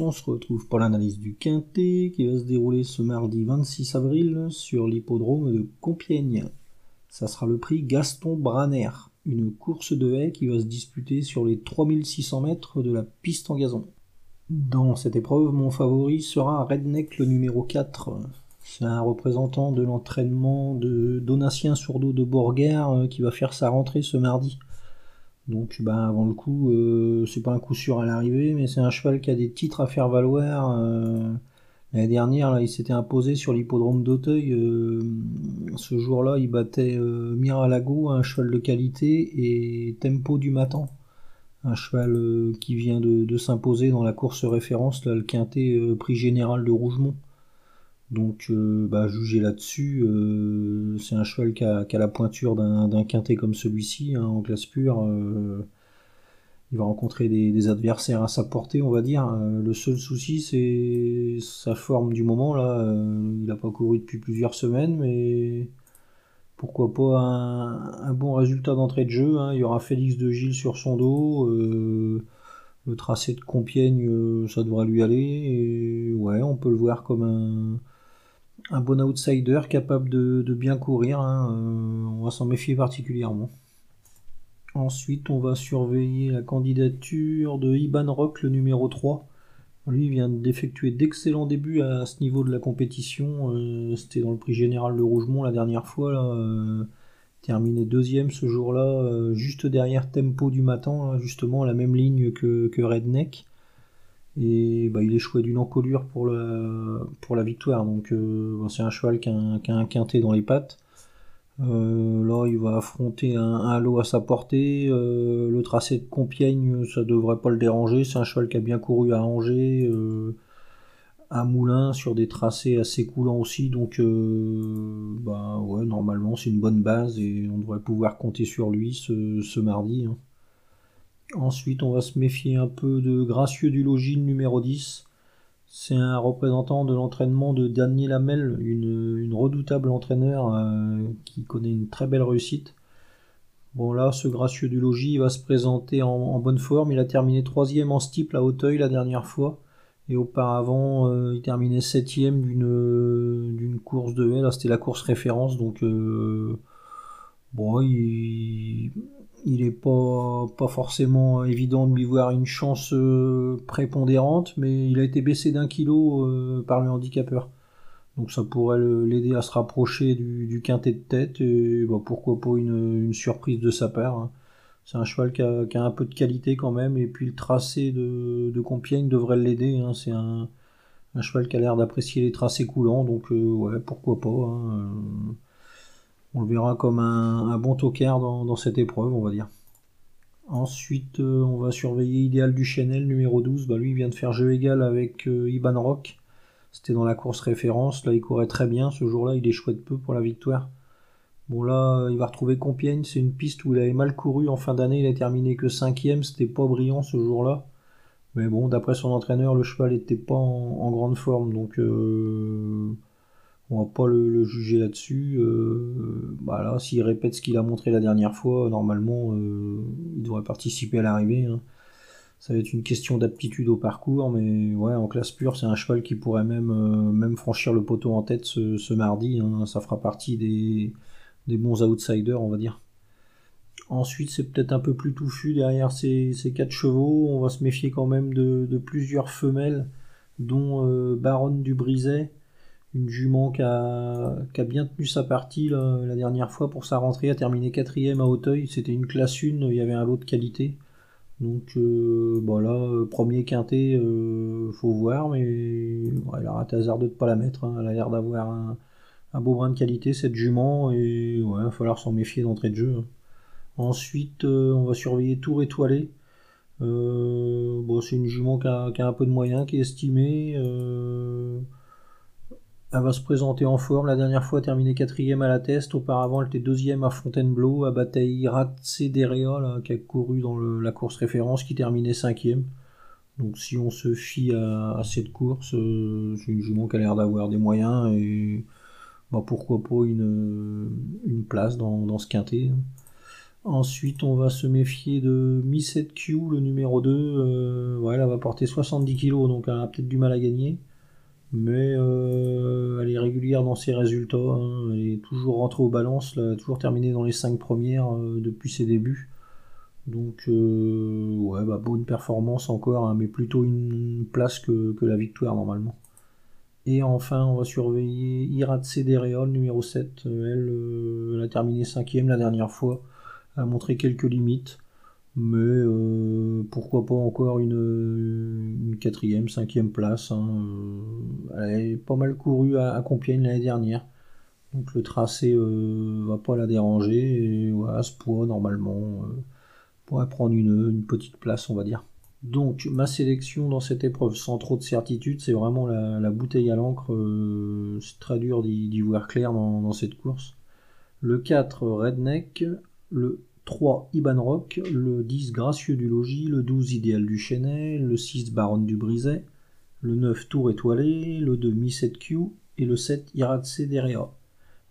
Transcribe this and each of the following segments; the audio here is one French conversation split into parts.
on se retrouve pour l'analyse du Quintet qui va se dérouler ce mardi 26 avril sur l'hippodrome de Compiègne. Ça sera le prix Gaston Braner, une course de haie qui va se disputer sur les 3600 mètres de la piste en gazon. Dans cette épreuve, mon favori sera Redneck le numéro 4. C'est un représentant de l'entraînement de Donatien Sourdeau de Borguer euh, qui va faire sa rentrée ce mardi. Donc bah, avant le coup, euh, c'est pas un coup sûr à l'arrivée, mais c'est un cheval qui a des titres à faire valoir. Euh, l'année dernière, là, il s'était imposé sur l'hippodrome d'Auteuil. Euh, ce jour-là, il battait Miralago, un cheval de qualité, et Tempo du Matin, un cheval qui vient de, s'imposer dans la course référence, là, le quintet prix général de Rougemont. Donc, euh, bah, juger là-dessus, euh, c'est un cheval qui a, la pointure d'un quintet comme celui-ci, hein, en classe pure. Euh, il va rencontrer des, adversaires à sa portée, on va dire. le seul souci, c'est sa forme du moment. Là, il n'a pas couru depuis plusieurs semaines, mais pourquoi pas un, bon résultat d'entrée de jeu. Hein. Il y aura Félix de Gilles sur son dos. le tracé de Compiègne, ça devrait lui aller. Et ouais, on peut le voir comme un un bon outsider capable de, bien courir. Hein, euh, on va s'en méfier particulièrement. Ensuite, on va surveiller la candidature de Iban Rock, le numéro 3. Lui vient d'effectuer d'excellents débuts à ce niveau de la compétition. Euh, c'était dans le prix général de Rougemont la dernière fois. Euh, terminé deuxième ce jour-là, juste derrière Tempo du matin, justement à la même ligne que Redneck. Et bah, il échouait d'une encolure pour la, victoire. Donc euh, c'est un cheval qui a, un, quintet dans les pattes. Euh, là, il va affronter un, halo à sa portée. Euh, le tracé de Compiègne, ça devrait pas le déranger. C'est un cheval qui a bien couru à Angers, à Moulins, sur des tracés assez coulants aussi. Donc, bah ouais, normalement, c'est une bonne base et on devrait pouvoir compter sur lui ce, mardi. Hein. Ensuite, on va se méfier un peu de Gracieux du Logis numéro 10. C'est un représentant de l'entraînement de Daniel Hamel, une, redoutable entraîneur euh, qui connaît une très belle réussite. Bon là, ce Gracieux du Logis va se présenter en, bonne forme. Il a terminé troisième en steeple à Hauteuil la dernière fois. Et auparavant, euh, il terminait septième d'une course de. Là, c'était la course référence. Donc, euh, bon, il, il n'est pas, forcément évident de lui voir une chance euh, prépondérante, mais il a été baissé d'un kilo euh, par le handicapeur. Donc ça pourrait l'aider à se rapprocher du, quintet de tête, et bah, pourquoi pas une, surprise de sa part. Hein. C'est un cheval qui a, un peu de qualité quand même, et puis le tracé de, de Compiègne devrait l'aider. Hein. C'est un, cheval qui a l'air d'apprécier les tracés coulants, donc euh, ouais, pourquoi pas. Hein. On le verra comme un, bon tocard dans, cette épreuve, on va dire. Ensuite, euh, on va surveiller Idéal du Chanel numéro 12. Bah, lui, il vient de faire jeu égal avec euh, Iban Rock. C'était dans la course référence. Là, il courait très bien. Ce jour-là, il est chouette peu pour la victoire. Bon, là, il va retrouver Compiègne. C'est une piste où il avait mal couru en fin d'année. Il a terminé que 5 C'était pas brillant ce jour-là. Mais bon, d'après son entraîneur, le cheval n'était pas en, grande forme. Donc, euh, on va pas le, juger là-dessus. Euh, bah s'il répète ce qu'il a montré la dernière fois, normalement, euh, il devrait participer à l'arrivée. Hein. Ça va être une question d'aptitude au parcours, mais ouais, en classe pure, c'est un cheval qui pourrait même, euh, franchir le poteau en tête ce, mardi. Hein. Ça fera partie des, bons outsiders, on va dire. Ensuite, c'est peut-être un peu plus touffu derrière ces, quatre chevaux. On va se méfier quand même de, plusieurs femelles, dont Baronne du Briset une jument qui a, bien tenu sa partie la dernière fois pour sa rentrée, a terminé quatrième à Hauteuil. C'était une classe 1, il y avait un lot de qualité. Donc euh, euh premier quintet, euh, faut voir, mais elle a raté hasardeux de pas la mettre. Hein. Elle a l'air d'avoir un, beau brin de qualité cette jument et il va falloir s'en méfier d'entrée de jeu. Hein. Ensuite, on va surveiller Tour étoilé. bon, c'est une jument qui a, un peu de moyens, qui est estimée. Elle va se présenter en forme. La dernière fois, elle a terminé quatrième à la test. Auparavant, elle était deuxième à Fontainebleau, à bataille Ratsederea, qui a couru dans la course référence, qui terminait cinquième. Donc, si on se fie à, cette course, euh, c'est une jument qui a l'air d'avoir des moyens et bah, pourquoi pas une, place dans, ce quintet. Ensuite, on va se méfier de Mi 7Q, le numéro 2. Euh, elle va porter 70 kg, donc elle a peut-être du mal à gagner. Mais ses résultats. Hein. Elle est toujours rentrée aux balances. Elle a toujours terminé dans les 5 premières euh, depuis ses débuts. Donc, ouais, bah, bonne performance encore, hein, mais plutôt une place que, la victoire normalement. Et enfin, on va surveiller Iratse Dereol, numéro 7. Elle, elle a terminé 5 la dernière fois a montré quelques limites. Mais euh, pourquoi pas encore une, quatrième, cinquième place. Hein, euh, elle est pas mal couru à, Compiègne l'année dernière. Donc le tracé euh, va pas la déranger. Et voilà, ce poids, normalement, pourrait prendre une, petite place, on va dire. Donc ma sélection dans cette épreuve, sans trop de certitude, c'est vraiment la, bouteille à l'encre. c'est très dur d'y voir clair dans, dans, cette course. Le 4, Redneck. Le 3 Iban Rock, le 10 Gracieux du Logis, le 12 Idéal du Chenet, le 6 Baronne du Briset, le 9 Tour Étoilé, le 2 Mi 7Q et le 7 Iratse Derea.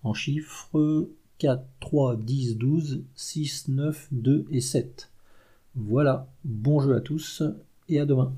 En chiffres 4, 3, 10, 12, 6, 9, 2 et 7. Voilà, bon jeu à tous et à demain.